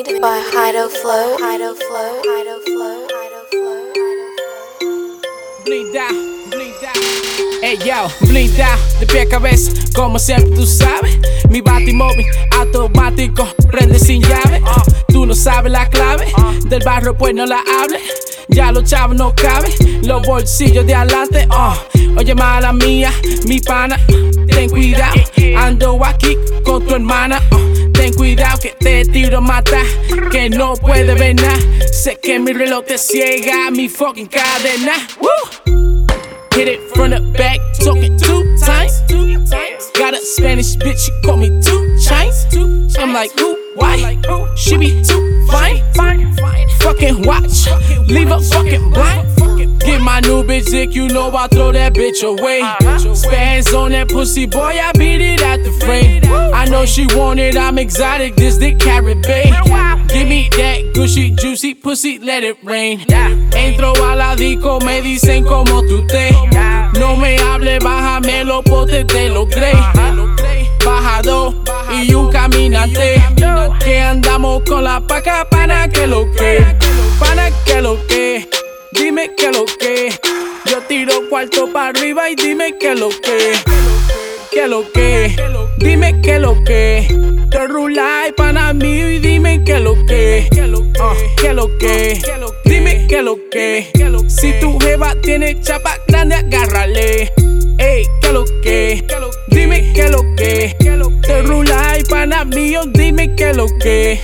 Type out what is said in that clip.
Made by Hido Flow, Hido Flow, Hido Flow, Hido Flow, Blinda, blinda. Ey yo, blinda, de pie a cabeza, como siempre tú sabes. Mi batimóvil automático prende sin llave. Tú no sabes la clave del barrio, pues no la hables. Ya los chavos no caben, los bolsillos de adelante. Uh, oye, mala mía, mi pana, ten cuidado. Ando aquí con tu hermana. Uh, ten cuidado que te tiro mata, que no puede ver nada. Sé que mi reloj te ciega, mi fucking cadena. Woo! Hit it from the back, talking two times. Got a Spanish bitch, she call me two chains. I'm like, ooh, why? She be too fine. Fucking watch, leave her fucking blind. My new bitch dick, you know I throw that bitch away. Spans on that pussy, boy, I beat it at the frame. I know she want it, I'm exotic, this dick carrot bay. Give me that gushy, juicy pussy, let it rain. Entro a la disco, me dicen como tú te. No me hable, bájame los potes de los grey. Bajado y un caminante. Que andamos con la paca, pana que lo que cuarto para arriba y dime que lo que. Que lo que. Dime que lo que. Te rula y pana mío y dime que lo que. Ah, que lo que. Dime que lo que. Si tu jeva tiene chapa grande, agárrale. Ey, que lo que. Dime que lo que. Te rula y pana mío, dime que lo que.